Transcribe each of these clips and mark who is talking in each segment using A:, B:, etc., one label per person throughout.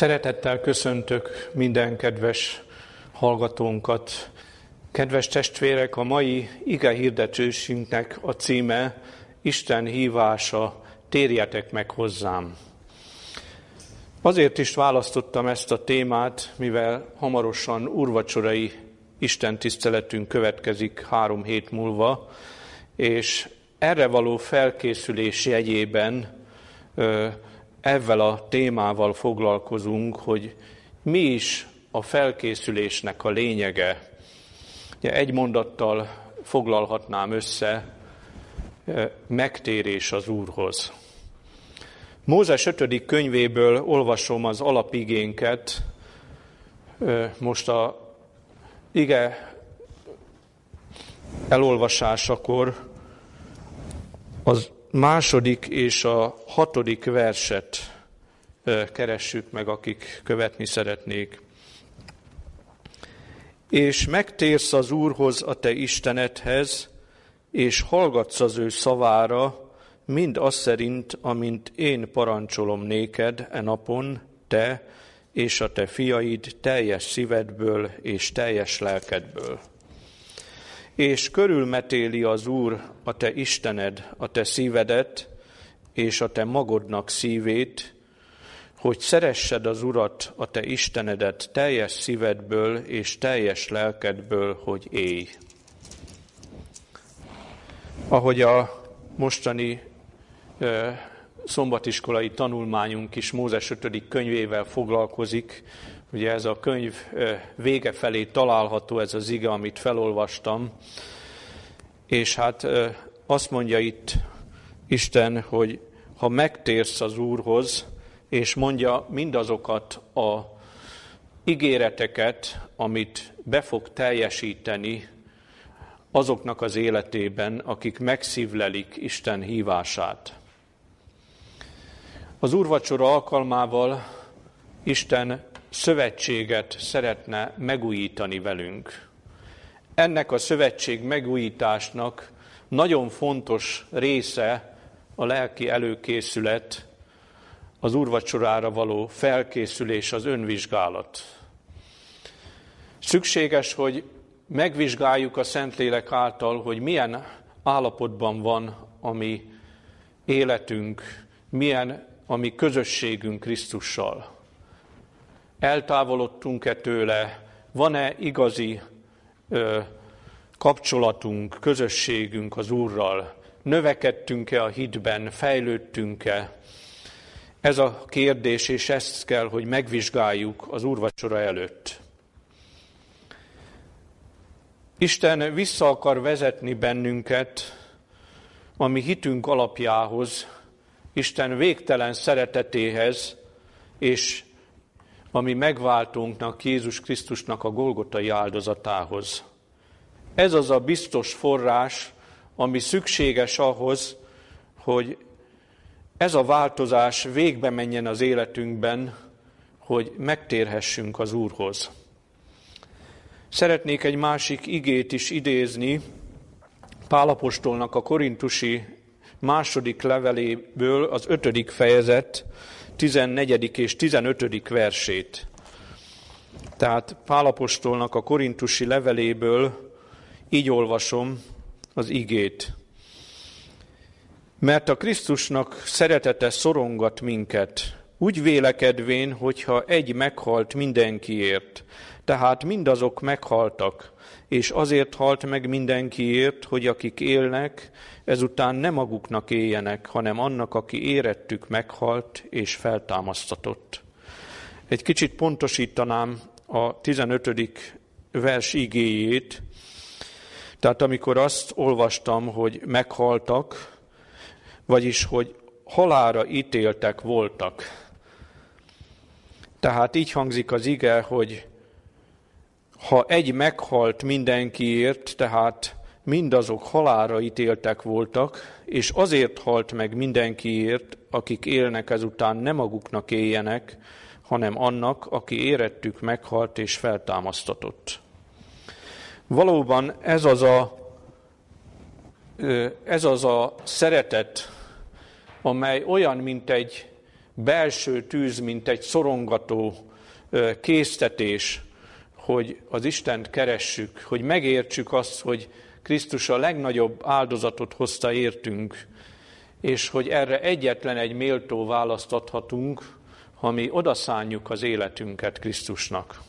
A: Szeretettel köszöntök minden kedves hallgatónkat. Kedves testvérek, a mai ige hirdetősünknek a címe Isten hívása, térjetek meg hozzám. Azért is választottam ezt a témát, mivel hamarosan urvacsorai Isten tiszteletünk következik három hét múlva, és erre való felkészülés jegyében ezzel a témával foglalkozunk, hogy mi is a felkészülésnek a lényege. Egy mondattal foglalhatnám össze, megtérés az Úrhoz. Mózes 5. könyvéből olvasom az alapigénket, most a ige elolvasásakor az második és a hatodik verset keressük meg, akik követni szeretnék. És megtérsz az Úrhoz, a te Istenedhez, és hallgatsz az ő szavára, mind az szerint, amint én parancsolom néked e napon, te és a te fiaid teljes szívedből és teljes lelkedből és körülmetéli az Úr a te Istened, a te szívedet, és a te magodnak szívét, hogy szeressed az Urat, a te Istenedet teljes szívedből és teljes lelkedből, hogy élj. Ahogy a mostani szombatiskolai tanulmányunk is Mózes 5. könyvével foglalkozik, Ugye ez a könyv vége felé található ez az ige, amit felolvastam, és hát azt mondja itt Isten, hogy ha megtérsz az Úrhoz, és mondja mindazokat a ígéreteket, amit be fog teljesíteni azoknak az életében, akik megszívlelik Isten hívását. Az úrvacsora alkalmával Isten szövetséget szeretne megújítani velünk. Ennek a szövetség megújításnak nagyon fontos része a lelki előkészület, az úrvacsorára való felkészülés, az önvizsgálat. Szükséges, hogy megvizsgáljuk a Szentlélek által, hogy milyen állapotban van a mi életünk, milyen a mi közösségünk Krisztussal eltávolodtunk-e tőle, van-e igazi ö, kapcsolatunk, közösségünk az Úrral, növekedtünk-e a hitben, fejlődtünk-e. Ez a kérdés, és ezt kell, hogy megvizsgáljuk az úrvacsora előtt. Isten vissza akar vezetni bennünket a mi hitünk alapjához, Isten végtelen szeretetéhez, és ami megváltunknak, Jézus Krisztusnak a Golgotai áldozatához. Ez az a biztos forrás, ami szükséges ahhoz, hogy ez a változás végbe menjen az életünkben, hogy megtérhessünk az Úrhoz. Szeretnék egy másik igét is idézni, Pálapostolnak a korintusi második leveléből, az ötödik fejezet, 14. és 15. versét. Tehát Pálapostolnak a korintusi leveléből így olvasom az igét. Mert a Krisztusnak szeretete szorongat minket, úgy vélekedvén, hogyha egy meghalt mindenkiért, tehát mindazok meghaltak, és azért halt meg mindenkiért, hogy akik élnek, ezután nem maguknak éljenek, hanem annak, aki érettük meghalt és feltámasztatott. Egy kicsit pontosítanám a 15. vers igéjét, tehát amikor azt olvastam, hogy meghaltak, vagyis hogy halára ítéltek voltak. Tehát így hangzik az ige, hogy ha egy meghalt mindenkiért, tehát mindazok halára ítéltek voltak, és azért halt meg mindenkiért, akik élnek ezután nem maguknak éljenek, hanem annak, aki érettük meghalt és feltámasztatott. Valóban ez az a, ez az a szeretet, amely olyan, mint egy belső tűz, mint egy szorongató késztetés, hogy az Istent keressük, hogy megértsük azt, hogy Krisztus a legnagyobb áldozatot hozta értünk, és hogy erre egyetlen egy méltó választ adhatunk, ha mi odaszánjuk az életünket Krisztusnak.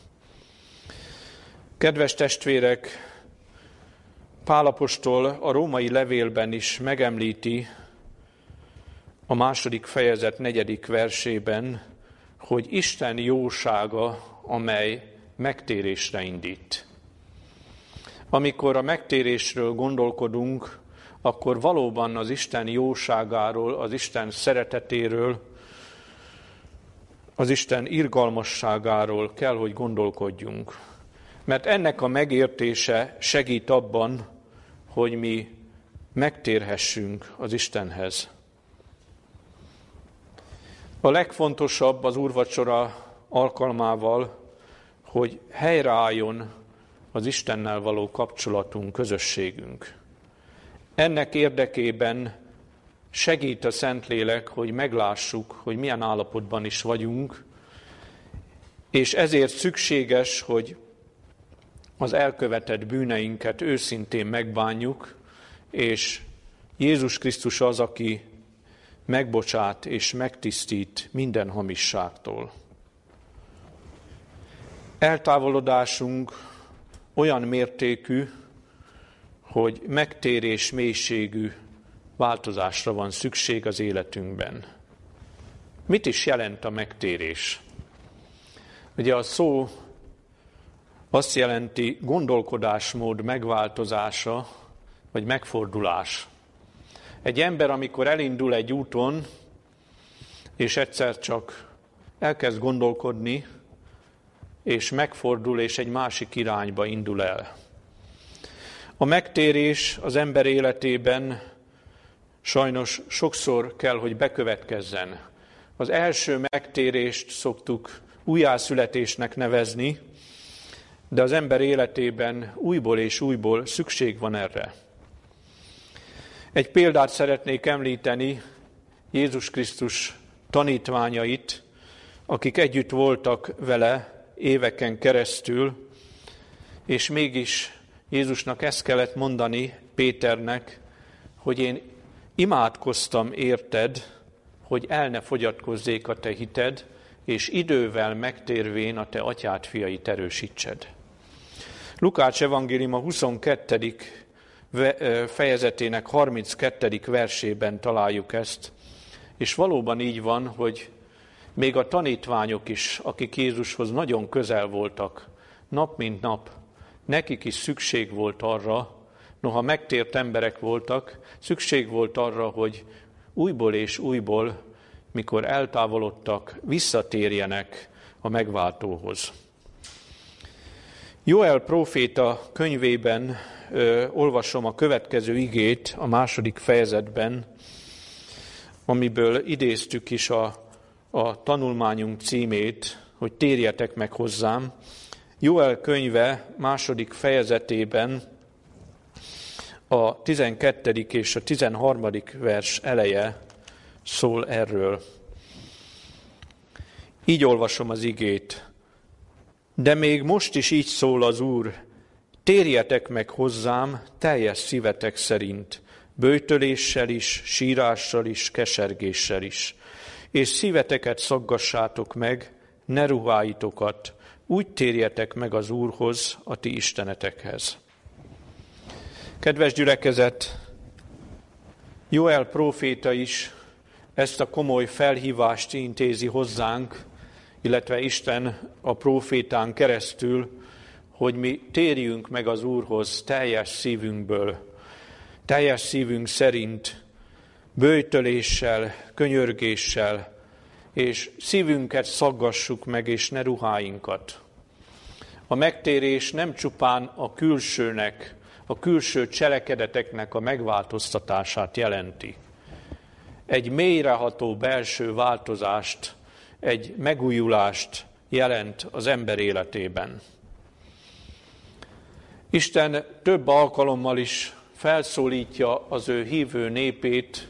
A: Kedves testvérek, Pálapostól a római levélben is megemlíti a második fejezet negyedik versében, hogy Isten jósága, amely megtérésre indít. Amikor a megtérésről gondolkodunk, akkor valóban az Isten jóságáról, az Isten szeretetéről, az Isten irgalmasságáról kell, hogy gondolkodjunk. Mert ennek a megértése segít abban, hogy mi megtérhessünk az Istenhez. A legfontosabb az úrvacsora alkalmával, hogy helyreálljon az Istennel való kapcsolatunk, közösségünk. Ennek érdekében segít a Szentlélek, hogy meglássuk, hogy milyen állapotban is vagyunk, és ezért szükséges, hogy az elkövetett bűneinket őszintén megbánjuk, és Jézus Krisztus az, aki megbocsát és megtisztít minden hamisságtól. Eltávolodásunk olyan mértékű, hogy megtérés mélységű változásra van szükség az életünkben. Mit is jelent a megtérés? Ugye a szó azt jelenti gondolkodásmód megváltozása, vagy megfordulás. Egy ember, amikor elindul egy úton, és egyszer csak elkezd gondolkodni, és megfordul, és egy másik irányba indul el. A megtérés az ember életében sajnos sokszor kell, hogy bekövetkezzen. Az első megtérést szoktuk újjászületésnek nevezni, de az ember életében újból és újból szükség van erre. Egy példát szeretnék említeni Jézus Krisztus tanítványait, akik együtt voltak vele éveken keresztül, és mégis Jézusnak ezt kellett mondani Péternek, hogy én imádkoztam érted, hogy el ne fogyatkozzék a te hited, és idővel megtérvén a te atyát fiait erősítsed. Lukács evangélium a 22. fejezetének 32. versében találjuk ezt, és valóban így van, hogy még a tanítványok is, akik Jézushoz nagyon közel voltak, nap mint nap, nekik is szükség volt arra, noha megtért emberek voltak, szükség volt arra, hogy újból és újból, mikor eltávolodtak, visszatérjenek a megváltóhoz. Joel próféta könyvében ö, olvasom a következő igét a második fejezetben, amiből idéztük is a, a tanulmányunk címét, hogy térjetek meg hozzám. Joel könyve második fejezetében a 12. és a 13. vers eleje szól erről. Így olvasom az igét. De még most is így szól az Úr, térjetek meg hozzám teljes szívetek szerint, bőtöléssel is, sírással is, kesergéssel is, és szíveteket szaggassátok meg, ne ruháitokat, úgy térjetek meg az Úrhoz, a ti istenetekhez. Kedves gyülekezet, Joel próféta is ezt a komoly felhívást intézi hozzánk, illetve Isten a profétán keresztül, hogy mi térjünk meg az Úrhoz teljes szívünkből, teljes szívünk szerint, bőjtöléssel, könyörgéssel, és szívünket szaggassuk meg, és ne ruháinkat. A megtérés nem csupán a külsőnek, a külső cselekedeteknek a megváltoztatását jelenti. Egy mélyreható belső változást egy megújulást jelent az ember életében. Isten több alkalommal is felszólítja az ő hívő népét,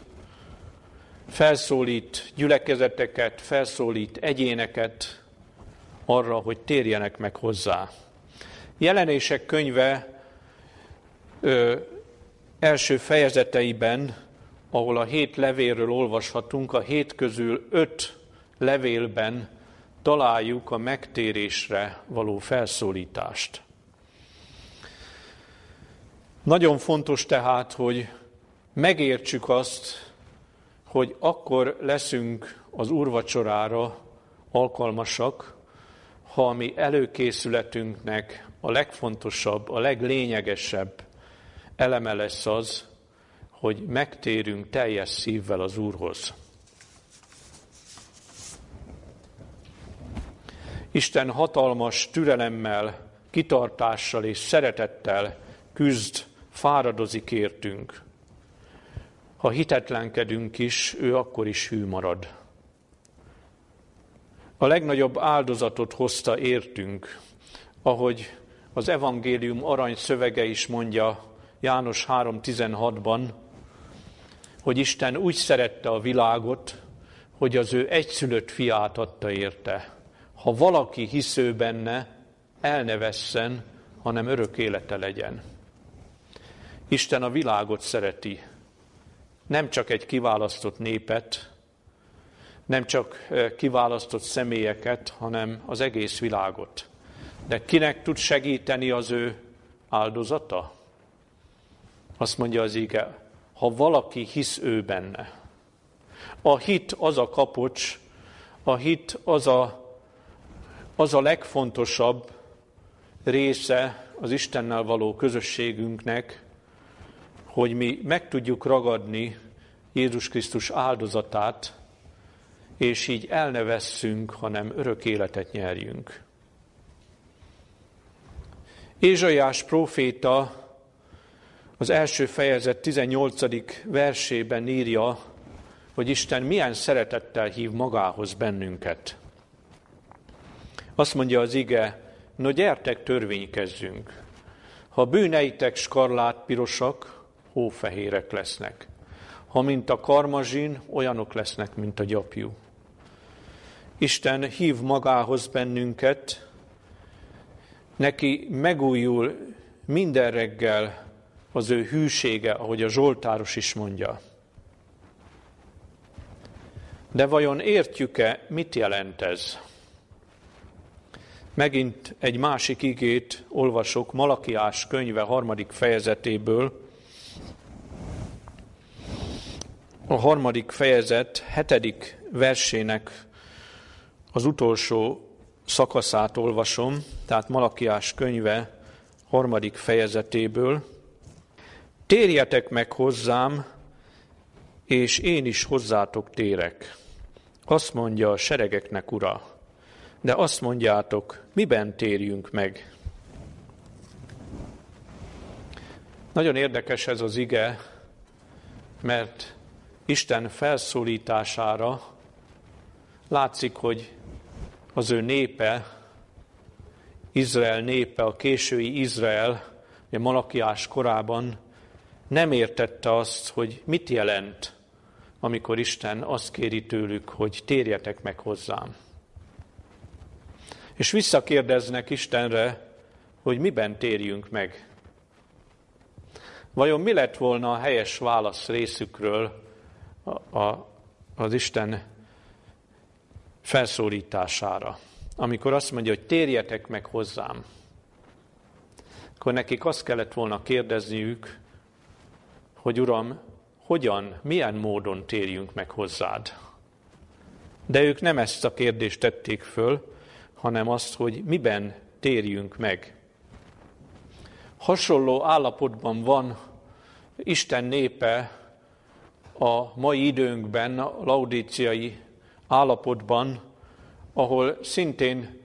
A: felszólít gyülekezeteket, felszólít egyéneket arra, hogy térjenek meg hozzá. Jelenések könyve ö, első fejezeteiben, ahol a hét levélről olvashatunk, a hét közül öt levélben találjuk a megtérésre való felszólítást. Nagyon fontos tehát, hogy megértsük azt, hogy akkor leszünk az úrvacsorára alkalmasak, ha a mi előkészületünknek a legfontosabb, a leglényegesebb eleme lesz az, hogy megtérünk teljes szívvel az Úrhoz. Isten hatalmas türelemmel, kitartással és szeretettel küzd, fáradozik értünk. Ha hitetlenkedünk is, ő akkor is hű marad. A legnagyobb áldozatot hozta értünk, ahogy az evangélium arany szövege is mondja János 3.16-ban, hogy Isten úgy szerette a világot, hogy az ő egyszülött fiát adta érte. Ha valaki hisző benne, el ne vesszen, hanem örök élete legyen. Isten a világot szereti, nem csak egy kiválasztott népet, nem csak kiválasztott személyeket, hanem az egész világot. De kinek tud segíteni az ő áldozata? Azt mondja az ige, ha valaki hisz ő benne. A hit az a kapocs, a hit az a, az a legfontosabb része az Istennel való közösségünknek, hogy mi meg tudjuk ragadni Jézus Krisztus áldozatát, és így el ne vesszünk, hanem örök életet nyerjünk. Ézsaiás próféta az első fejezet 18. versében írja, hogy Isten milyen szeretettel hív magához bennünket. Azt mondja az ige, no gyertek törvénykezzünk. Ha bűneitek skarlát pirosak, hófehérek lesznek. Ha mint a karmazsin, olyanok lesznek, mint a gyapjú. Isten hív magához bennünket, neki megújul minden reggel az ő hűsége, ahogy a Zsoltáros is mondja. De vajon értjük-e, mit jelent ez? Megint egy másik igét olvasok Malakiás könyve harmadik fejezetéből. A harmadik fejezet hetedik versének az utolsó szakaszát olvasom, tehát Malakiás könyve harmadik fejezetéből. Térjetek meg hozzám, és én is hozzátok térek. Azt mondja a seregeknek, ura. De azt mondjátok, miben térjünk meg? Nagyon érdekes ez az ige, mert Isten felszólítására látszik, hogy az ő népe, Izrael népe, a késői Izrael, a Malakiás korában nem értette azt, hogy mit jelent, amikor Isten azt kéri tőlük, hogy térjetek meg hozzám. És visszakérdeznek Istenre, hogy miben térjünk meg. Vajon mi lett volna a helyes válasz részükről a, az Isten felszólítására? Amikor azt mondja, hogy térjetek meg hozzám, akkor nekik azt kellett volna kérdezniük, hogy Uram, hogyan, milyen módon térjünk meg hozzád. De ők nem ezt a kérdést tették föl, hanem azt, hogy miben térjünk meg. Hasonló állapotban van Isten népe a mai időnkben, a laudíciai állapotban, ahol szintén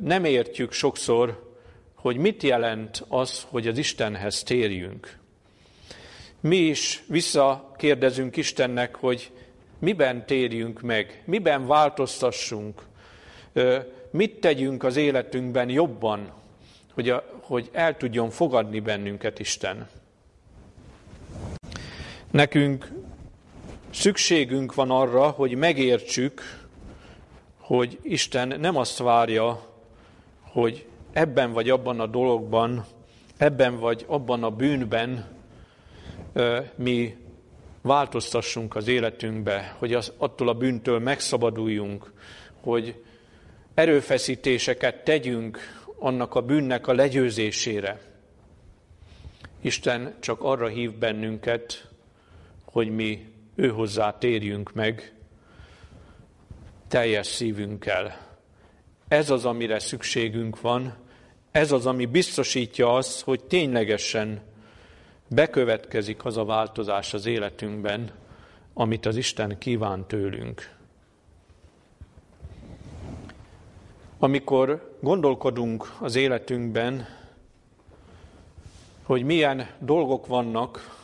A: nem értjük sokszor, hogy mit jelent az, hogy az Istenhez térjünk. Mi is visszakérdezünk Istennek, hogy miben térjünk meg, miben változtassunk, mit tegyünk az életünkben jobban, hogy, a, hogy el tudjon fogadni bennünket Isten. Nekünk Szükségünk van arra, hogy megértsük, hogy Isten nem azt várja, hogy ebben vagy abban a dologban, ebben vagy abban a bűnben mi változtassunk az életünkbe, hogy az, attól a bűntől megszabaduljunk, hogy erőfeszítéseket tegyünk annak a bűnnek a legyőzésére. Isten csak arra hív bennünket, hogy mi ő hozzá térjünk meg teljes szívünkkel. Ez az, amire szükségünk van, ez az, ami biztosítja azt, hogy ténylegesen bekövetkezik az a változás az életünkben, amit az Isten kíván tőlünk. Amikor gondolkodunk az életünkben, hogy milyen dolgok vannak,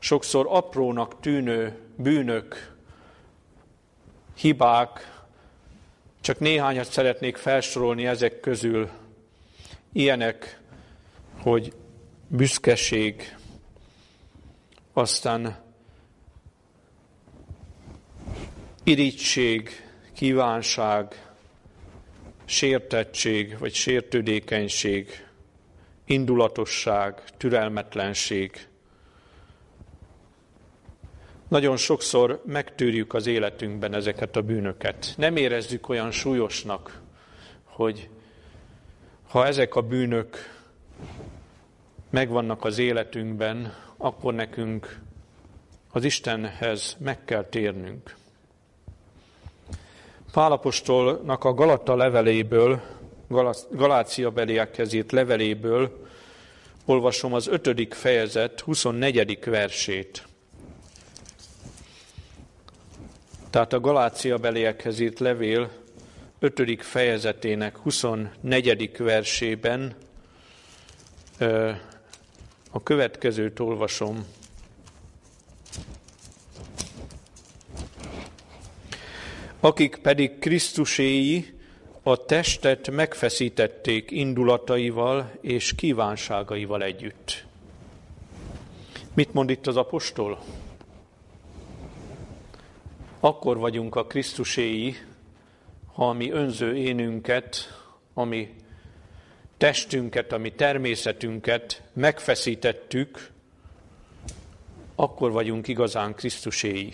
A: sokszor aprónak tűnő bűnök, hibák, csak néhányat szeretnék felsorolni ezek közül. Ilyenek, hogy büszkeség, aztán irigység, kívánság, sértettség vagy sértődékenység, indulatosság, türelmetlenség. Nagyon sokszor megtűrjük az életünkben ezeket a bűnöket. Nem érezzük olyan súlyosnak, hogy ha ezek a bűnök megvannak az életünkben, akkor nekünk az Istenhez meg kell térnünk. Pálapostolnak a Galata leveléből, Galácia beliekhez írt leveléből olvasom az ötödik fejezet 24. versét. Tehát a Galácia beliekhez írt levél ötödik fejezetének 24. versében a következőt olvasom. Akik pedig Krisztuséi a testet megfeszítették indulataival és kívánságaival együtt. Mit mond itt az apostol? Akkor vagyunk a Krisztuséi, ha a mi önző énünket, ami testünket, a mi természetünket megfeszítettük, akkor vagyunk igazán Krisztuséi.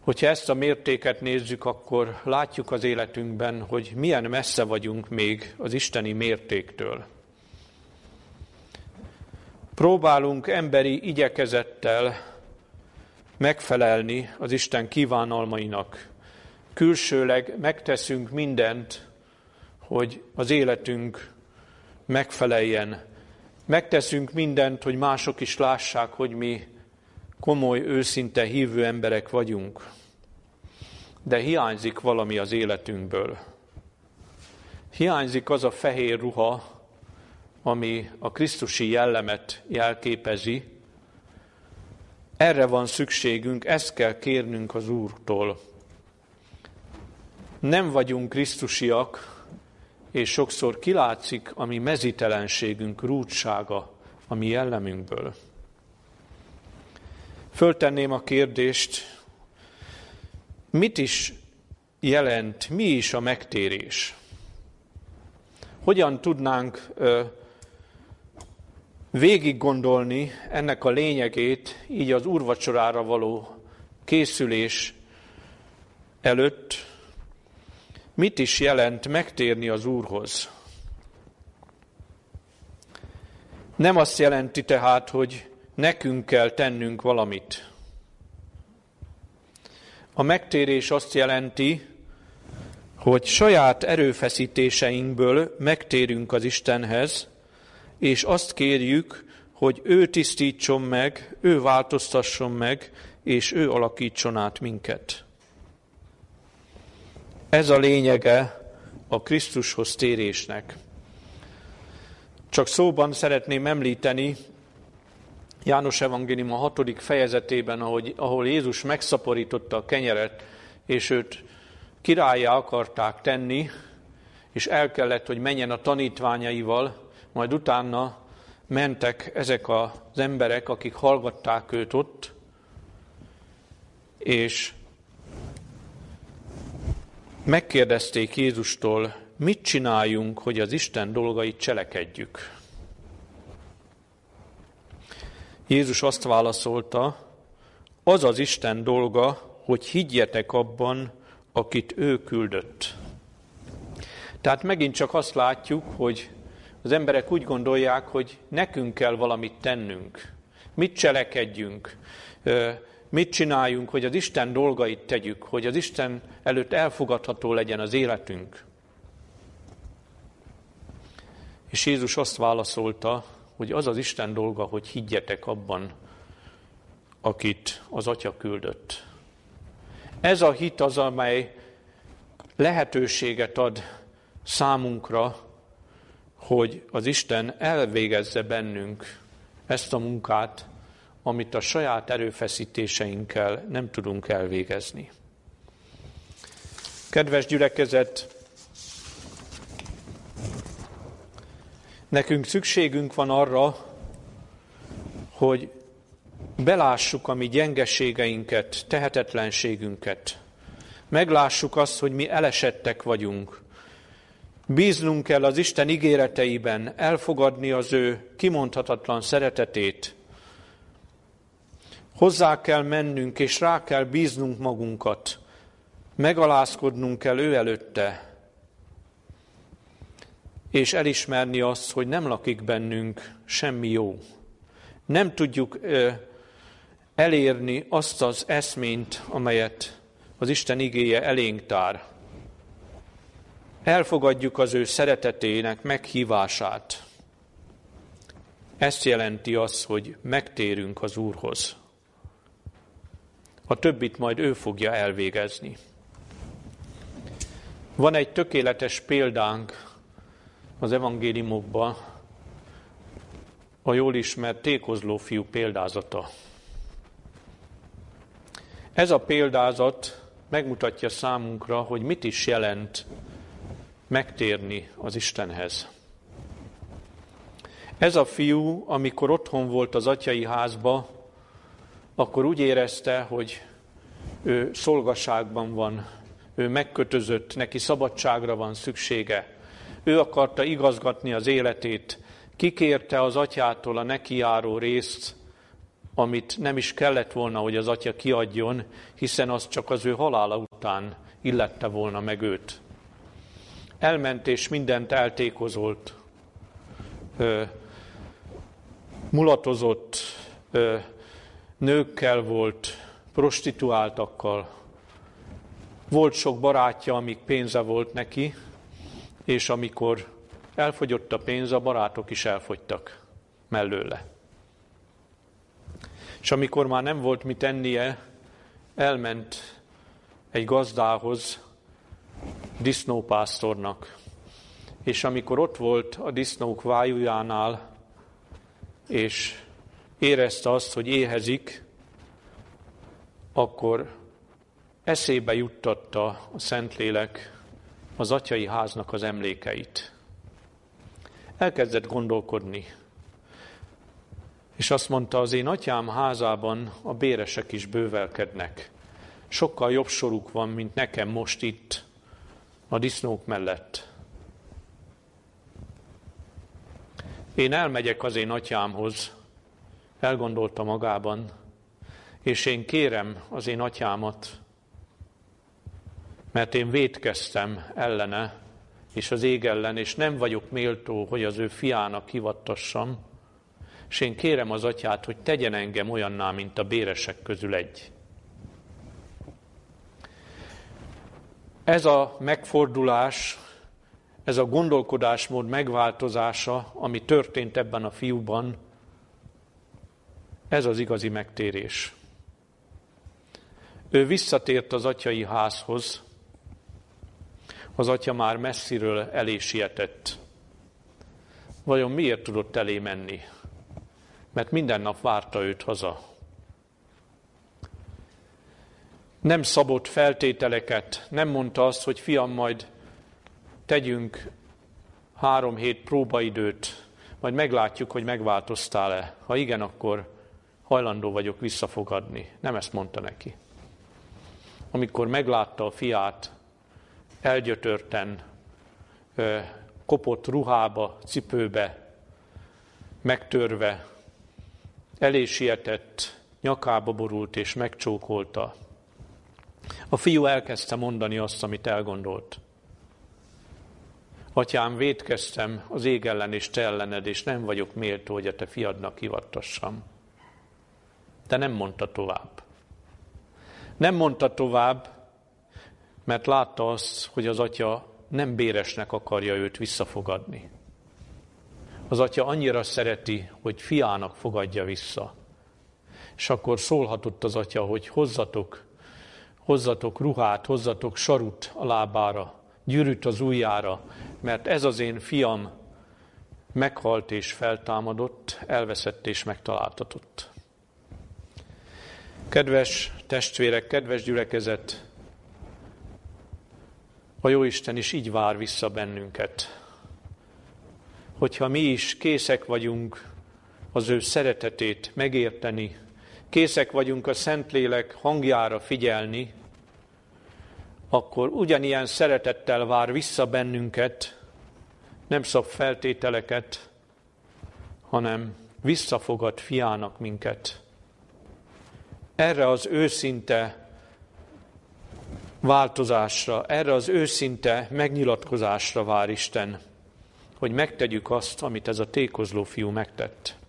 A: Hogyha ezt a mértéket nézzük, akkor látjuk az életünkben, hogy milyen messze vagyunk még az isteni mértéktől. Próbálunk emberi igyekezettel megfelelni az Isten kívánalmainak. Külsőleg megteszünk mindent, hogy az életünk megfeleljen. Megteszünk mindent, hogy mások is lássák, hogy mi komoly, őszinte hívő emberek vagyunk. De hiányzik valami az életünkből. Hiányzik az a fehér ruha, ami a Krisztusi jellemet jelképezi. Erre van szükségünk, ezt kell kérnünk az Úrtól. Nem vagyunk Krisztusiak, és sokszor kilátszik a mi mezitelenségünk, rúdsága a mi jellemünkből. Föltenném a kérdést, mit is jelent, mi is a megtérés? Hogyan tudnánk végig gondolni ennek a lényegét, így az úrvacsorára való készülés előtt, Mit is jelent megtérni az Úrhoz? Nem azt jelenti tehát, hogy nekünk kell tennünk valamit. A megtérés azt jelenti, hogy saját erőfeszítéseinkből megtérünk az Istenhez, és azt kérjük, hogy ő tisztítson meg, ő változtasson meg, és ő alakítson át minket. Ez a lényege a Krisztushoz térésnek. Csak szóban szeretném említeni János Evangélium a hatodik fejezetében, ahogy, ahol Jézus megszaporította a kenyeret, és őt királyá akarták tenni, és el kellett, hogy menjen a tanítványaival, majd utána mentek ezek az emberek, akik hallgatták őt ott, és megkérdezték Jézustól, mit csináljunk, hogy az Isten dolgait cselekedjük. Jézus azt válaszolta, az az Isten dolga, hogy higgyetek abban, akit ő küldött. Tehát megint csak azt látjuk, hogy az emberek úgy gondolják, hogy nekünk kell valamit tennünk. Mit cselekedjünk, mit csináljunk, hogy az Isten dolgait tegyük, hogy az Isten előtt elfogadható legyen az életünk. És Jézus azt válaszolta, hogy az az Isten dolga, hogy higgyetek abban, akit az Atya küldött. Ez a hit az, amely lehetőséget ad számunkra, hogy az Isten elvégezze bennünk ezt a munkát, amit a saját erőfeszítéseinkkel nem tudunk elvégezni. Kedves gyülekezet, nekünk szükségünk van arra, hogy belássuk a mi gyengeségeinket, tehetetlenségünket. Meglássuk azt, hogy mi elesettek vagyunk. Bíznunk kell az Isten ígéreteiben, elfogadni az ő kimondhatatlan szeretetét. Hozzá kell mennünk, és rá kell bíznunk magunkat. Megalázkodnunk kell ő előtte, és elismerni azt, hogy nem lakik bennünk semmi jó. Nem tudjuk elérni azt az eszményt, amelyet az Isten igéje elénk tár. Elfogadjuk az ő szeretetének meghívását. Ezt jelenti az, hogy megtérünk az Úrhoz. A többit majd ő fogja elvégezni. Van egy tökéletes példánk az evangéliumokban, a jól ismert tékozló fiú példázata. Ez a példázat megmutatja számunkra, hogy mit is jelent megtérni az Istenhez. Ez a fiú, amikor otthon volt az atyai házba, akkor úgy érezte, hogy ő szolgaságban van, ő megkötözött, neki szabadságra van szüksége. Ő akarta igazgatni az életét, kikérte az atyától a neki járó részt, amit nem is kellett volna, hogy az atya kiadjon, hiszen az csak az ő halála után illette volna meg őt. Elment és mindent eltékozolt, ö, mulatozott, ö, nőkkel volt, prostituáltakkal. Volt sok barátja, amíg pénze volt neki, és amikor elfogyott a pénz, a barátok is elfogytak mellőle. És amikor már nem volt mit tennie, elment egy gazdához, disznópásztornak. És amikor ott volt a disznók vájújánál, és érezte azt, hogy éhezik, akkor eszébe juttatta a Szentlélek az atyai háznak az emlékeit. Elkezdett gondolkodni, és azt mondta, az én atyám házában a béresek is bővelkednek. Sokkal jobb soruk van, mint nekem most itt, a disznók mellett. Én elmegyek az én atyámhoz, elgondolta magában, és én kérem az én atyámat, mert én vétkeztem ellene, és az ég ellen, és nem vagyok méltó, hogy az ő fiának hivattassam, és én kérem az atyát, hogy tegyen engem olyanná, mint a béresek közül egy. Ez a megfordulás, ez a gondolkodásmód megváltozása, ami történt ebben a fiúban, ez az igazi megtérés. Ő visszatért az atyai házhoz, az atya már messziről elé sietett. Vajon miért tudott elé menni? Mert minden nap várta őt haza. Nem szabott feltételeket, nem mondta azt, hogy fiam, majd tegyünk három hét próbaidőt, majd meglátjuk, hogy megváltoztál-e. Ha igen, akkor hajlandó vagyok visszafogadni. Nem ezt mondta neki. amikor meglátta a fiát elgyötörten, kopott ruhába, cipőbe, megtörve, elé sietett, nyakába borult és megcsókolta. A fiú elkezdte mondani azt, amit elgondolt. Atyám, védkeztem az ég ellen és te ellened, és nem vagyok méltó, hogy a te fiadnak hivattassam. De nem mondta tovább. Nem mondta tovább, mert látta azt, hogy az atya nem béresnek akarja őt visszafogadni. Az atya annyira szereti, hogy fiának fogadja vissza. És akkor szólhatott az atya, hogy hozzatok, hozzatok ruhát, hozzatok sarut a lábára, gyűrűt az ujjára, mert ez az én fiam meghalt és feltámadott, elveszett és megtaláltatott. Kedves testvérek, kedves gyülekezet, a Jóisten is így vár vissza bennünket. Hogyha mi is készek vagyunk az ő szeretetét megérteni, készek vagyunk a Szentlélek hangjára figyelni, akkor ugyanilyen szeretettel vár vissza bennünket, nem szab feltételeket, hanem visszafogad fiának minket. Erre az őszinte változásra, erre az őszinte megnyilatkozásra vár Isten, hogy megtegyük azt, amit ez a tékozló fiú megtett.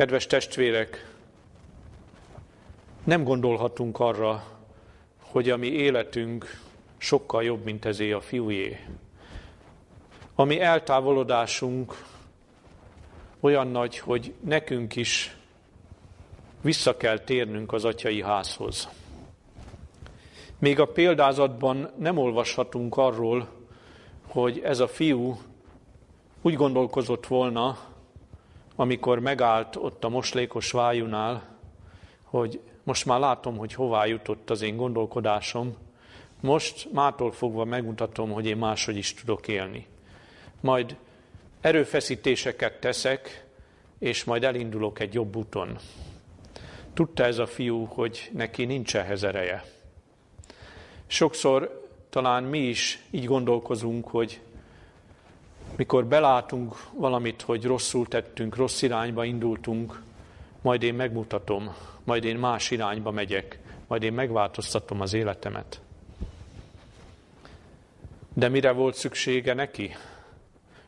A: Kedves testvérek, nem gondolhatunk arra, hogy a mi életünk sokkal jobb, mint ezé a fiújé. A mi eltávolodásunk olyan nagy, hogy nekünk is vissza kell térnünk az atyai házhoz. Még a példázatban nem olvashatunk arról, hogy ez a fiú úgy gondolkozott volna, amikor megállt ott a moslékos vájunál, hogy most már látom, hogy hová jutott az én gondolkodásom, most mától fogva megmutatom, hogy én máshogy is tudok élni. Majd erőfeszítéseket teszek, és majd elindulok egy jobb úton. Tudta ez a fiú, hogy neki nincs ehhez ereje. Sokszor talán mi is így gondolkozunk, hogy mikor belátunk valamit, hogy rosszul tettünk, rossz irányba indultunk, majd én megmutatom, majd én más irányba megyek, majd én megváltoztatom az életemet. De mire volt szüksége neki?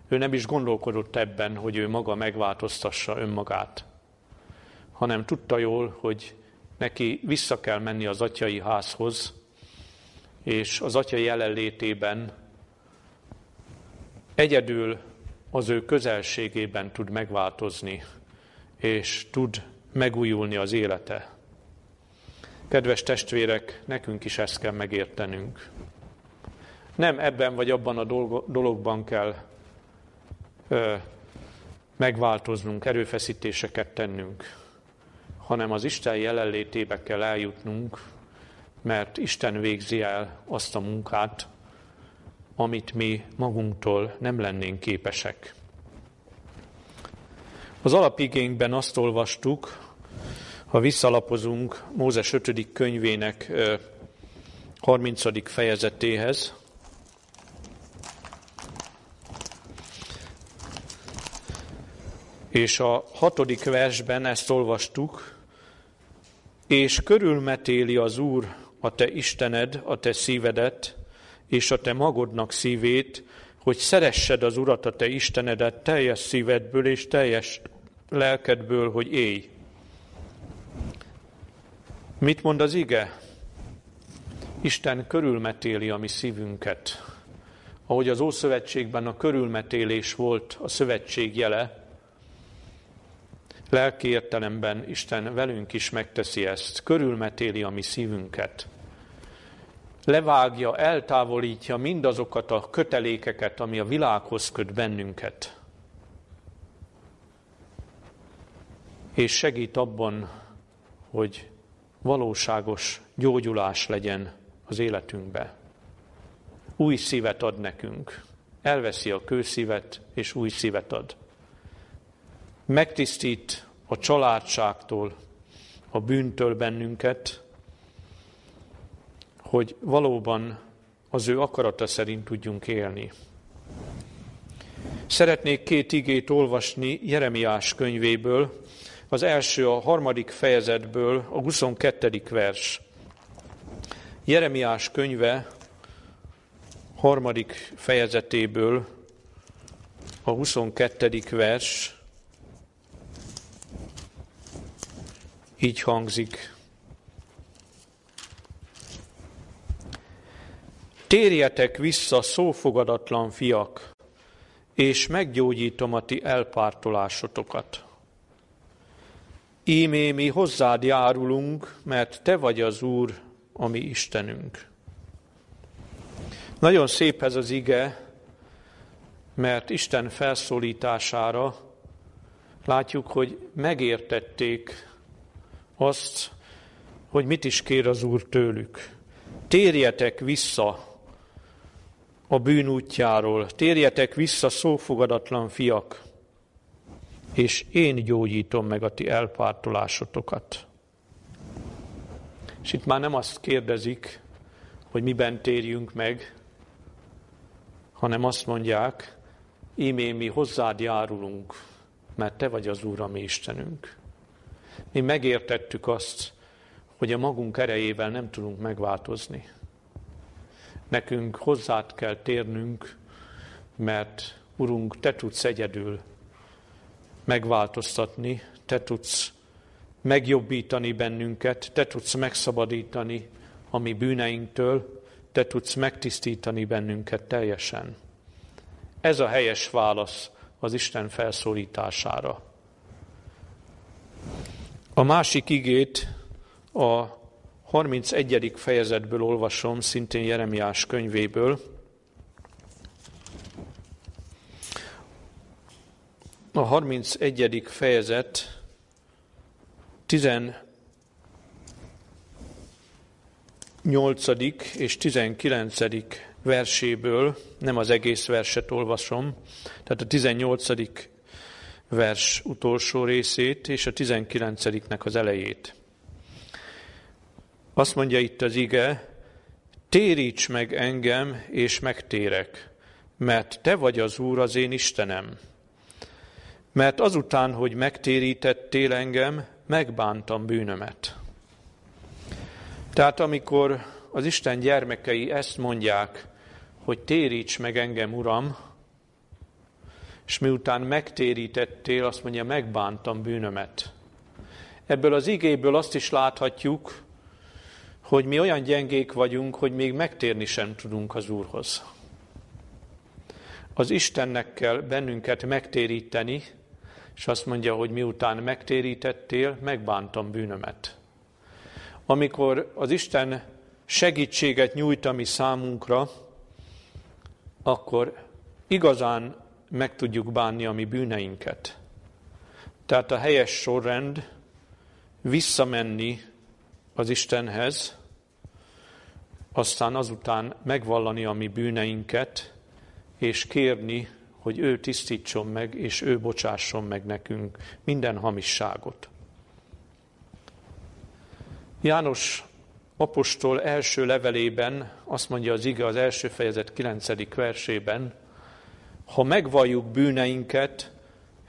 A: Ő nem is gondolkodott ebben, hogy ő maga megváltoztassa önmagát, hanem tudta jól, hogy neki vissza kell menni az atyai házhoz, és az atya jelenlétében egyedül az ő közelségében tud megváltozni, és tud megújulni az élete. Kedves testvérek, nekünk is ezt kell megértenünk. Nem ebben vagy abban a dologban kell ö, megváltoznunk, erőfeszítéseket tennünk, hanem az Isten jelenlétébe kell eljutnunk, mert Isten végzi el azt a munkát, amit mi magunktól nem lennénk képesek. Az alapigényben azt olvastuk, ha visszalapozunk Mózes 5. könyvének 30. fejezetéhez, és a hatodik versben ezt olvastuk, és körülmetéli az Úr a te Istened, a te szívedet, és a te magodnak szívét, hogy szeressed az Urat, a te Istenedet teljes szívedből és teljes lelkedből, hogy élj. Mit mond az ige? Isten körülmetéli a mi szívünket. Ahogy az Ószövetségben a körülmetélés volt a szövetség jele, lelki értelemben Isten velünk is megteszi ezt, körülmetéli a mi szívünket levágja, eltávolítja mindazokat a kötelékeket, ami a világhoz köt bennünket. És segít abban, hogy valóságos gyógyulás legyen az életünkbe. Új szívet ad nekünk. Elveszi a kőszívet, és új szívet ad. Megtisztít a családságtól, a bűntől bennünket, hogy valóban az ő akarata szerint tudjunk élni. Szeretnék két igét olvasni Jeremiás könyvéből, az első a harmadik fejezetből, a 22. vers. Jeremiás könyve harmadik fejezetéből a 22. vers így hangzik. Térjetek vissza, szófogadatlan fiak, és meggyógyítom a ti elpártolásotokat. Ímé mi hozzád járulunk, mert te vagy az Úr, a mi Istenünk. Nagyon szép ez az ige, mert Isten felszólítására látjuk, hogy megértették azt, hogy mit is kér az Úr tőlük. Térjetek vissza a bűn útjáról, térjetek vissza szófogadatlan fiak, és én gyógyítom meg a ti elpártolásotokat. És itt már nem azt kérdezik, hogy miben térjünk meg, hanem azt mondják, ímé mi hozzád járulunk, mert te vagy az Úr, a mi Istenünk. Mi megértettük azt, hogy a magunk erejével nem tudunk megváltozni. Nekünk hozzád kell térnünk, mert Urunk, Te tudsz egyedül megváltoztatni, Te tudsz megjobbítani bennünket, Te tudsz megszabadítani a mi bűneinktől, Te tudsz megtisztítani bennünket teljesen. Ez a helyes válasz az Isten felszólítására. A másik igét a 31. fejezetből olvasom, szintén Jeremiás könyvéből. A 31. fejezet 18. és 19. verséből, nem az egész verset olvasom, tehát a 18. vers utolsó részét és a 19-nek az elejét. Azt mondja itt az ige, téríts meg engem, és megtérek, mert te vagy az Úr, az én Istenem. Mert azután, hogy megtérítettél engem, megbántam bűnömet. Tehát amikor az Isten gyermekei ezt mondják, hogy téríts meg engem, Uram, és miután megtérítettél, azt mondja, megbántam bűnömet. Ebből az igéből azt is láthatjuk, hogy mi olyan gyengék vagyunk, hogy még megtérni sem tudunk az Úrhoz. Az Istennek kell bennünket megtéríteni, és azt mondja, hogy miután megtérítettél, megbántam bűnömet. Amikor az Isten segítséget nyújt a mi számunkra, akkor igazán meg tudjuk bánni a mi bűneinket. Tehát a helyes sorrend visszamenni az Istenhez, aztán azután megvallani a mi bűneinket, és kérni, hogy ő tisztítson meg, és ő bocsásson meg nekünk minden hamisságot. János apostol első levelében azt mondja az ige az első fejezet 9. versében, ha megvalljuk bűneinket,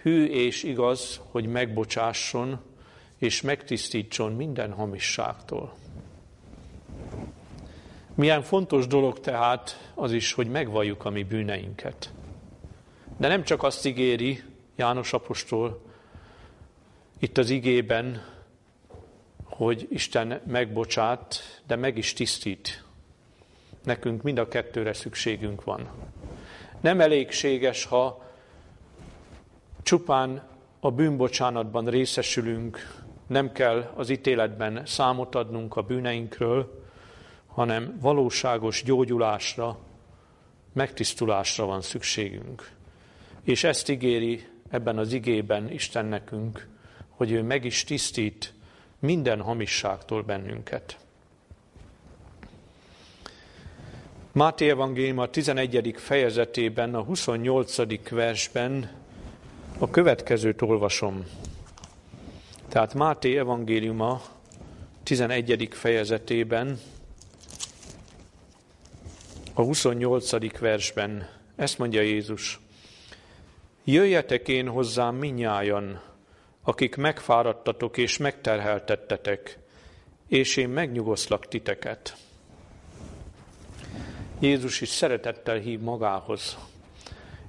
A: hű és igaz, hogy megbocsásson, és megtisztítson minden hamisságtól. Milyen fontos dolog tehát az is, hogy megvalljuk a mi bűneinket. De nem csak azt ígéri János apostol itt az igében, hogy Isten megbocsát, de meg is tisztít. Nekünk mind a kettőre szükségünk van. Nem elégséges, ha csupán a bűnbocsánatban részesülünk, nem kell az ítéletben számot adnunk a bűneinkről, hanem valóságos gyógyulásra, megtisztulásra van szükségünk. És ezt ígéri ebben az igében Isten nekünk, hogy ő meg is tisztít minden hamisságtól bennünket. Máté Evangélium a 11. fejezetében, a 28. versben a következőt olvasom. Tehát Máté evangéliuma 11. fejezetében a 28. versben ezt mondja Jézus. Jöjjetek én hozzám minnyájan, akik megfáradtatok és megterheltettetek, és én megnyugoszlak titeket. Jézus is szeretettel hív magához.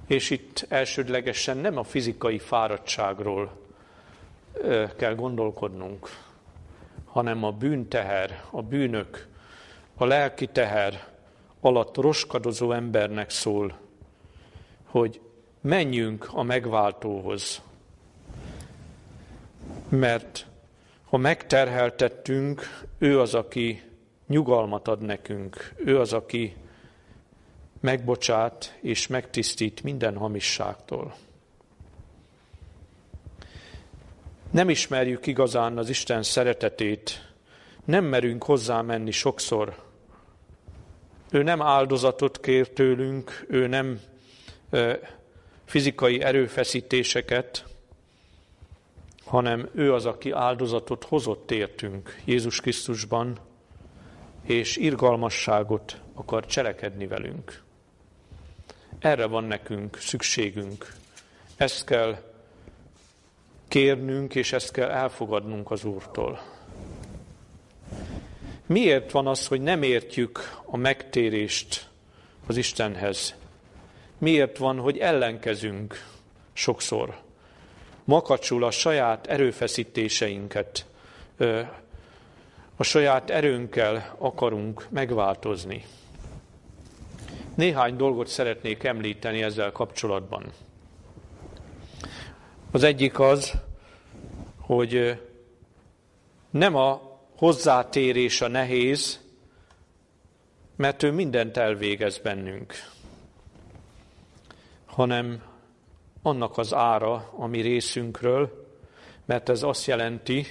A: És itt elsődlegesen nem a fizikai fáradtságról kell gondolkodnunk, hanem a bűnteher, a bűnök, a lelki teher alatt roskadozó embernek szól, hogy menjünk a megváltóhoz. Mert ha megterheltettünk, ő az, aki nyugalmat ad nekünk, ő az, aki megbocsát és megtisztít minden hamisságtól. Nem ismerjük igazán az Isten szeretetét, nem merünk hozzá menni sokszor. Ő nem áldozatot kér tőlünk, ő nem fizikai erőfeszítéseket, hanem ő az, aki áldozatot hozott értünk Jézus Krisztusban, és irgalmasságot akar cselekedni velünk. Erre van nekünk szükségünk. Ezt kell kérnünk, és ezt kell elfogadnunk az Úrtól. Miért van az, hogy nem értjük a megtérést az Istenhez? Miért van, hogy ellenkezünk sokszor? Makacsul a saját erőfeszítéseinket, a saját erőnkkel akarunk megváltozni. Néhány dolgot szeretnék említeni ezzel kapcsolatban. Az egyik az, hogy nem a hozzátérés a nehéz, mert ő mindent elvégez bennünk, hanem annak az ára, ami részünkről, mert ez azt jelenti,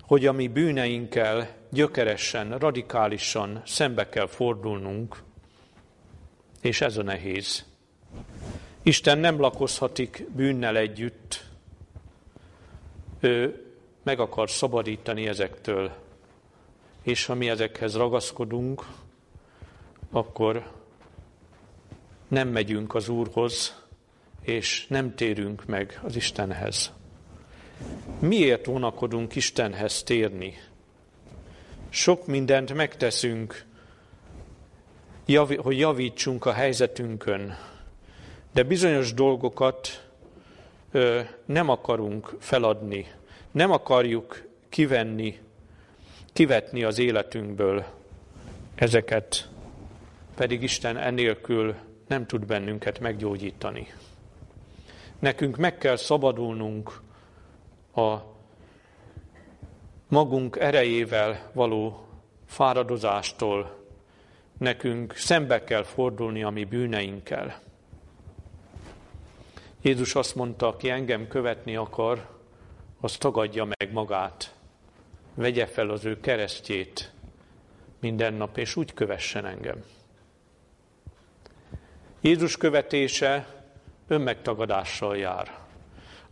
A: hogy a mi bűneinkkel gyökeresen, radikálisan szembe kell fordulnunk, és ez a nehéz. Isten nem lakozhatik bűnnel együtt, ő meg akar szabadítani ezektől, és ha mi ezekhez ragaszkodunk, akkor nem megyünk az Úrhoz, és nem térünk meg az Istenhez. Miért vonakodunk Istenhez térni? Sok mindent megteszünk, hogy javítsunk a helyzetünkön, de bizonyos dolgokat nem akarunk feladni, nem akarjuk kivenni, kivetni az életünkből ezeket, pedig Isten enélkül nem tud bennünket meggyógyítani. Nekünk meg kell szabadulnunk a magunk erejével való fáradozástól, nekünk szembe kell fordulni a mi bűneinkkel. Jézus azt mondta, aki engem követni akar, az tagadja meg magát, vegye fel az ő keresztjét minden nap, és úgy kövessen engem. Jézus követése önmegtagadással jár.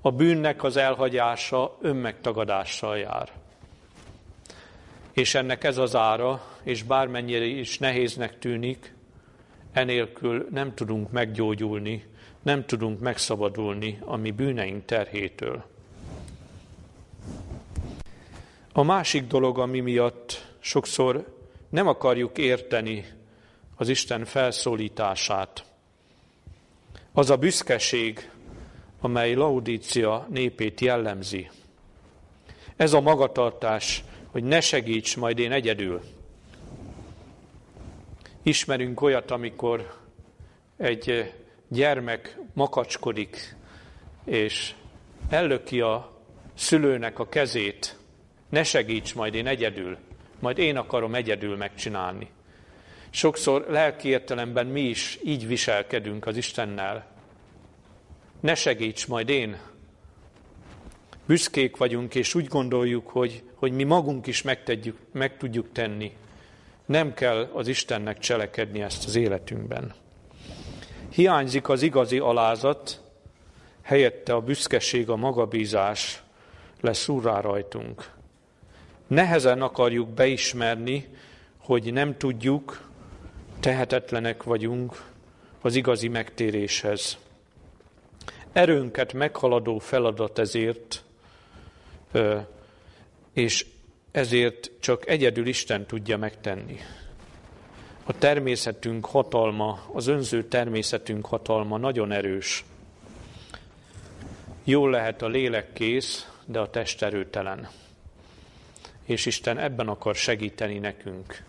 A: A bűnnek az elhagyása önmegtagadással jár. És ennek ez az ára, és bármennyire is nehéznek tűnik, enélkül nem tudunk meggyógyulni, nem tudunk megszabadulni a mi bűneink terhétől. A másik dolog, ami miatt sokszor nem akarjuk érteni az Isten felszólítását, az a büszkeség, amely Laudícia népét jellemzi. Ez a magatartás, hogy ne segíts, majd én egyedül. Ismerünk olyat, amikor egy gyermek makacskodik, és ellöki a szülőnek a kezét, ne segíts, majd én egyedül, majd én akarom egyedül megcsinálni. Sokszor lelki értelemben mi is így viselkedünk az Istennel. Ne segíts, majd én. Büszkék vagyunk, és úgy gondoljuk, hogy, hogy mi magunk is megtegyük, meg tudjuk tenni. Nem kell az Istennek cselekedni ezt az életünkben. Hiányzik az igazi alázat, helyette a büszkeség, a magabízás lesz úrrá rajtunk. Nehezen akarjuk beismerni, hogy nem tudjuk, Tehetetlenek vagyunk az igazi megtéréshez. Erőnket meghaladó feladat ezért, és ezért csak egyedül Isten tudja megtenni. A természetünk hatalma, az önző természetünk hatalma nagyon erős. Jól lehet a lélek kész, de a test erőtelen. És Isten ebben akar segíteni nekünk,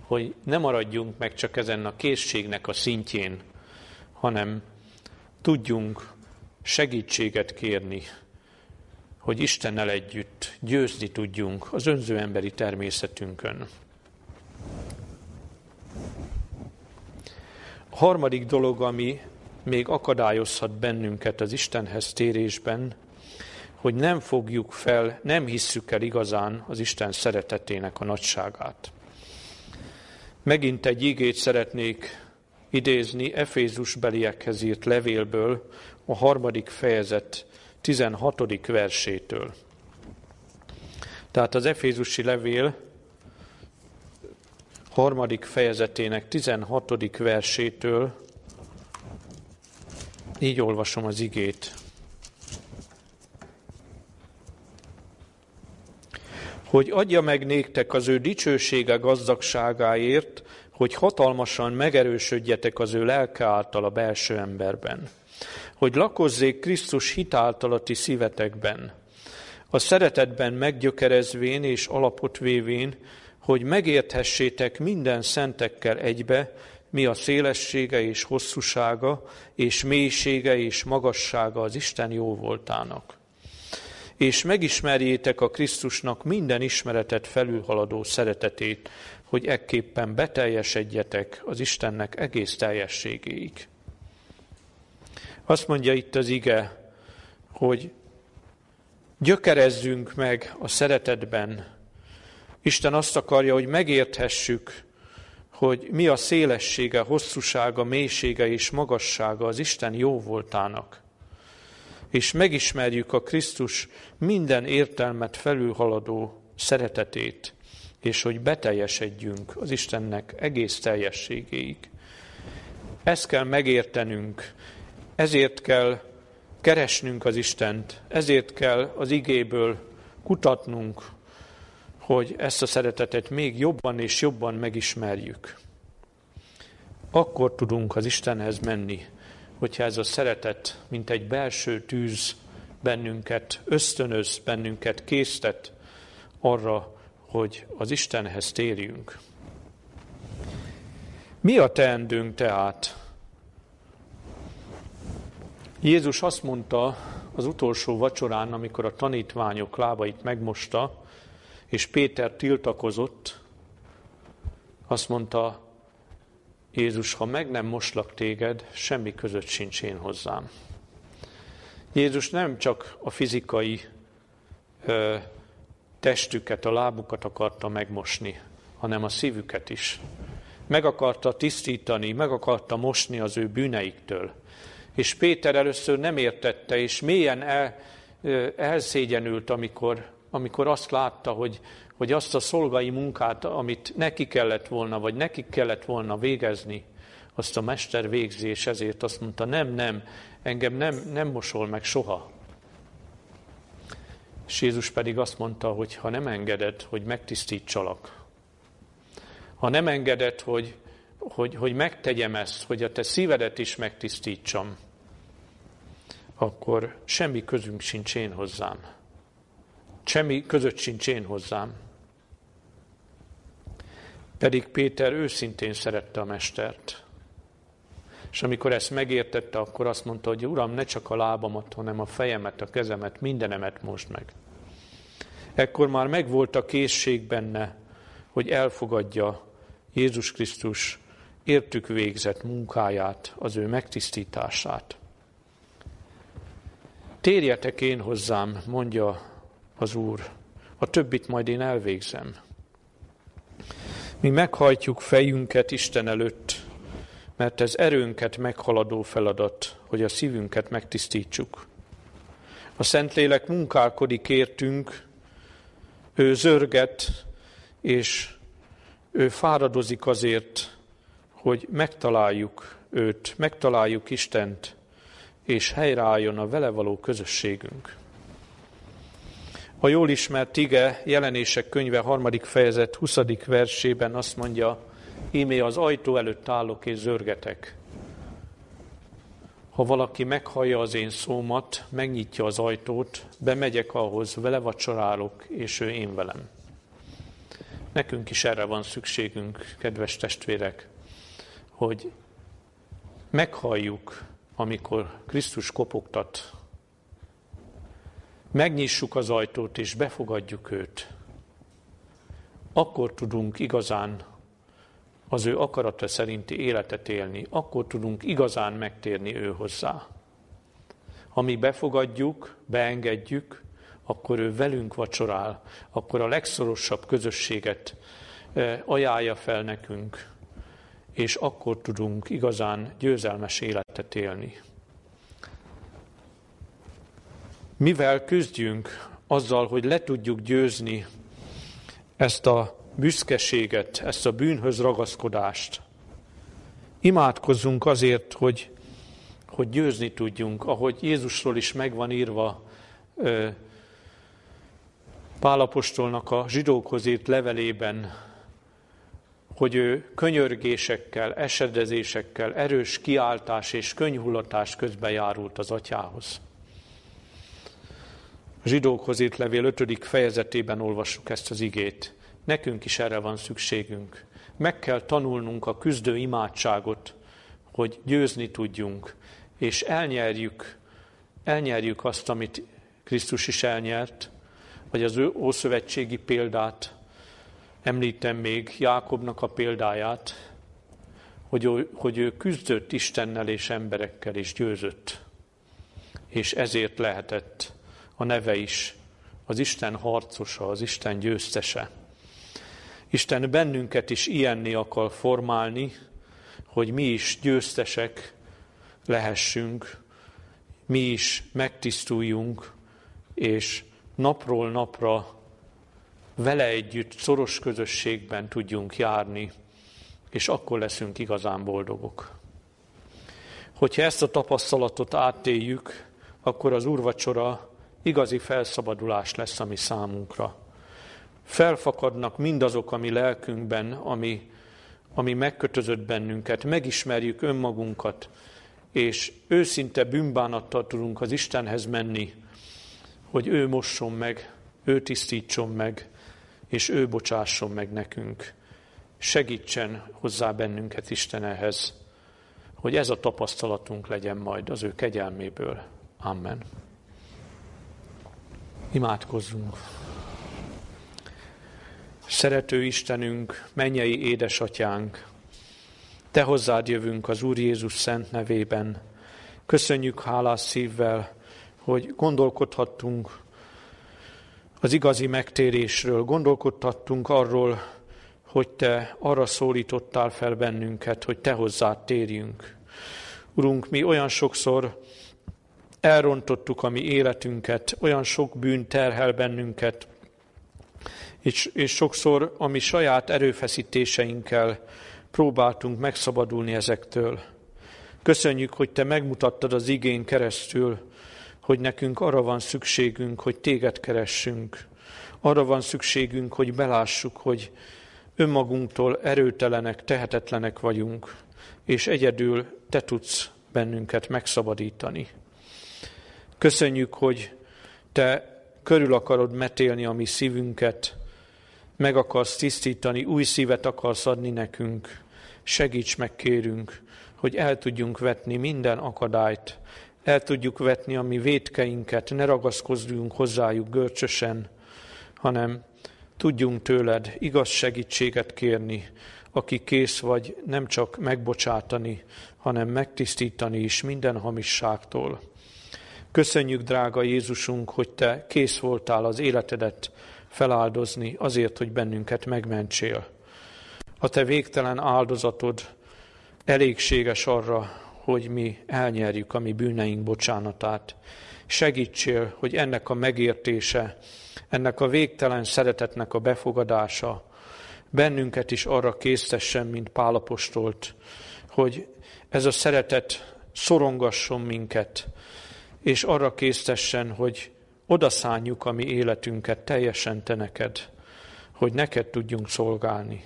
A: hogy ne maradjunk meg csak ezen a készségnek a szintjén, hanem tudjunk segítséget kérni, hogy Istennel együtt győzni tudjunk az önző emberi természetünkön. A harmadik dolog, ami még akadályozhat bennünket az Istenhez térésben, hogy nem fogjuk fel, nem hisszük el igazán az Isten szeretetének a nagyságát. Megint egy ígét szeretnék idézni Efézus beliekhez írt levélből, a harmadik fejezet 16. versétől. Tehát az Efézusi levél harmadik fejezetének 16. versétől így olvasom az igét. Hogy adja meg néktek az ő dicsősége gazdagságáért, hogy hatalmasan megerősödjetek az ő lelke által a belső emberben. Hogy lakozzék Krisztus hitáltal a ti szívetekben. A szeretetben meggyökerezvén és alapot vévén, hogy megérthessétek minden szentekkel egybe, mi a szélessége és hosszúsága, és mélysége és magassága az Isten jó voltának. És megismerjétek a Krisztusnak minden ismeretet felülhaladó szeretetét, hogy ekképpen beteljesedjetek az Istennek egész teljességéig. Azt mondja itt az ige, hogy gyökerezzünk meg a szeretetben. Isten azt akarja, hogy megérthessük, hogy mi a szélessége, hosszúsága, mélysége és magassága az Isten jó voltának. És megismerjük a Krisztus minden értelmet felülhaladó szeretetét, és hogy beteljesedjünk az Istennek egész teljességéig. Ezt kell megértenünk, ezért kell keresnünk az Istent, ezért kell az igéből kutatnunk, hogy ezt a szeretetet még jobban és jobban megismerjük. Akkor tudunk az Istenhez menni, hogyha ez a szeretet, mint egy belső tűz bennünket, ösztönöz bennünket, késztet arra, hogy az Istenhez térjünk. Mi a teendőnk tehát? Jézus azt mondta az utolsó vacsorán, amikor a tanítványok lábait megmosta, és Péter tiltakozott, azt mondta, Jézus, ha meg nem moslak téged, semmi között sincs én hozzám. Jézus nem csak a fizikai ö, testüket, a lábukat akarta megmosni, hanem a szívüket is. Meg akarta tisztítani, meg akarta mosni az ő bűneiktől. És Péter először nem értette, és mélyen el, elszégyenült, amikor amikor azt látta, hogy, hogy azt a szolgai munkát, amit neki kellett volna, vagy neki kellett volna végezni, azt a mester végzi, és ezért azt mondta, nem, nem, engem nem, nem mosol meg soha. És Jézus pedig azt mondta, hogy ha nem engeded, hogy megtisztítsalak, ha nem engeded, hogy, hogy, hogy megtegyem ezt, hogy a te szívedet is megtisztítsam, akkor semmi közünk sincs én hozzám. Semmi között sincs én hozzám. Pedig Péter őszintén szerette a mestert. És amikor ezt megértette, akkor azt mondta, hogy Uram, ne csak a lábamat, hanem a fejemet, a kezemet, mindenemet most meg. Ekkor már megvolt a készség benne, hogy elfogadja Jézus Krisztus értük végzett munkáját, az ő megtisztítását. Térjetek én hozzám, mondja az Úr. A többit majd én elvégzem. Mi meghajtjuk fejünket Isten előtt, mert ez erőnket meghaladó feladat, hogy a szívünket megtisztítsuk. A Szentlélek munkálkodik értünk, ő zörget, és ő fáradozik azért, hogy megtaláljuk őt, megtaláljuk Istent, és helyreálljon a vele való közösségünk. A jól ismert ige jelenések könyve harmadik fejezet 20. versében azt mondja, ímé az ajtó előtt állok és zörgetek. Ha valaki meghallja az én szómat, megnyitja az ajtót, bemegyek ahhoz, vele vacsorálok, és ő én velem. Nekünk is erre van szükségünk, kedves testvérek, hogy meghalljuk, amikor Krisztus kopogtat, megnyissuk az ajtót és befogadjuk őt. Akkor tudunk igazán az ő akarata szerinti életet élni, akkor tudunk igazán megtérni ő hozzá. Ha mi befogadjuk, beengedjük, akkor ő velünk vacsorál, akkor a legszorosabb közösséget eh, ajánlja fel nekünk, és akkor tudunk igazán győzelmes életet élni. Mivel küzdjünk azzal, hogy le tudjuk győzni ezt a büszkeséget, ezt a bűnhöz ragaszkodást. Imádkozzunk azért, hogy, hogy győzni tudjunk, ahogy Jézusról is megvan írva Pálapostolnak a zsidókhoz írt levelében, hogy ő könyörgésekkel, esedezésekkel, erős kiáltás és könyhullatás közben járult az atyához. A zsidókhoz írt levél 5. fejezetében olvassuk ezt az igét. Nekünk is erre van szükségünk. Meg kell tanulnunk a küzdő imádságot, hogy győzni tudjunk, és elnyerjük, elnyerjük azt, amit Krisztus is elnyert, vagy az ő ószövetségi példát, említem még Jákobnak a példáját, hogy ő, hogy ő küzdött Istennel és emberekkel, és győzött. És ezért lehetett a neve is az Isten harcosa, az Isten győztese. Isten bennünket is ilyenné akar formálni, hogy mi is győztesek lehessünk, mi is megtisztuljunk, és napról napra vele együtt szoros közösségben tudjunk járni, és akkor leszünk igazán boldogok. Hogyha ezt a tapasztalatot átéljük, akkor az úrvacsora igazi felszabadulás lesz a mi számunkra felfakadnak mindazok, ami lelkünkben, ami, ami megkötözött bennünket, megismerjük önmagunkat, és őszinte bűnbánattal tudunk az Istenhez menni, hogy ő mosson meg, ő tisztítson meg, és ő bocsásson meg nekünk. Segítsen hozzá bennünket Isten ehhez, hogy ez a tapasztalatunk legyen majd az ő kegyelméből. Amen. Imádkozzunk. Szerető Istenünk, mennyei édesatyánk, Te hozzád jövünk az Úr Jézus szent nevében. Köszönjük hálás szívvel, hogy gondolkodhattunk az igazi megtérésről, gondolkodhattunk arról, hogy Te arra szólítottál fel bennünket, hogy Te hozzád térjünk. Urunk, mi olyan sokszor elrontottuk a mi életünket, olyan sok bűn terhel bennünket, és, és sokszor a mi saját erőfeszítéseinkkel próbáltunk megszabadulni ezektől. Köszönjük, hogy Te megmutattad az igén keresztül, hogy nekünk arra van szükségünk, hogy Téged keressünk. Arra van szükségünk, hogy belássuk, hogy önmagunktól erőtelenek, tehetetlenek vagyunk, és egyedül Te tudsz bennünket megszabadítani. Köszönjük, hogy Te körül akarod metélni a mi szívünket, meg akarsz tisztítani, új szívet akarsz adni nekünk. Segíts meg, kérünk, hogy el tudjunk vetni minden akadályt, el tudjuk vetni a mi vétkeinket, ne ragaszkozzunk hozzájuk görcsösen, hanem tudjunk tőled igaz segítséget kérni, aki kész vagy nem csak megbocsátani, hanem megtisztítani is minden hamisságtól. Köszönjük, drága Jézusunk, hogy Te kész voltál az életedet feláldozni azért, hogy bennünket megmentsél. A te végtelen áldozatod elégséges arra, hogy mi elnyerjük a mi bűneink bocsánatát. Segítsél, hogy ennek a megértése, ennek a végtelen szeretetnek a befogadása
B: bennünket is arra késztessen, mint Pálapostolt, hogy ez a szeretet szorongasson minket, és arra késztessen, hogy odaszánjuk a mi életünket teljesen te neked, hogy neked tudjunk szolgálni.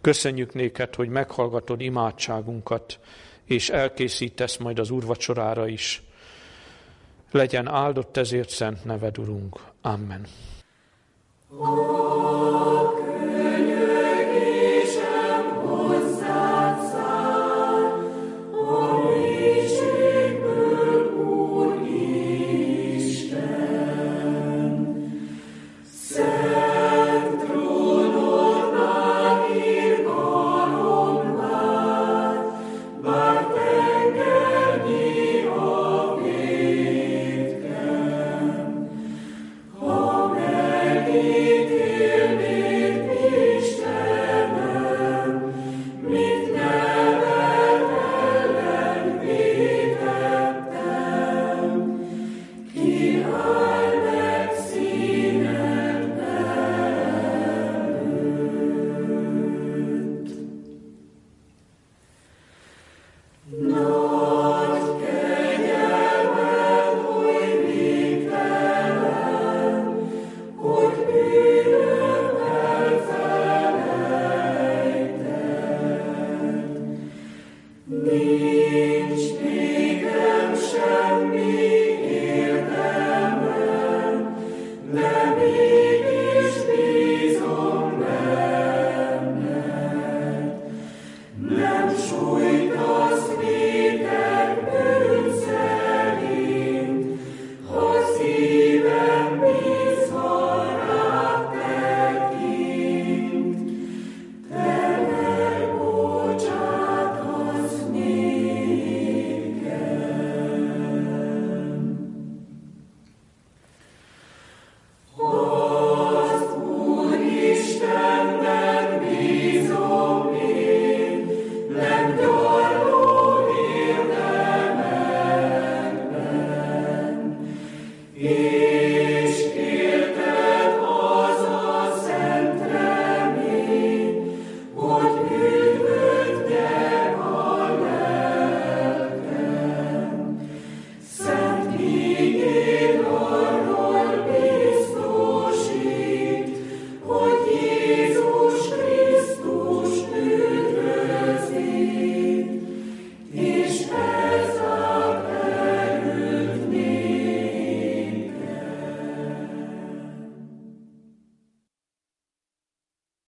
B: Köszönjük néked, hogy meghallgatod imádságunkat, és elkészítesz majd az úrvacsorára is. Legyen áldott ezért szent neved, Urunk. Amen. Oh.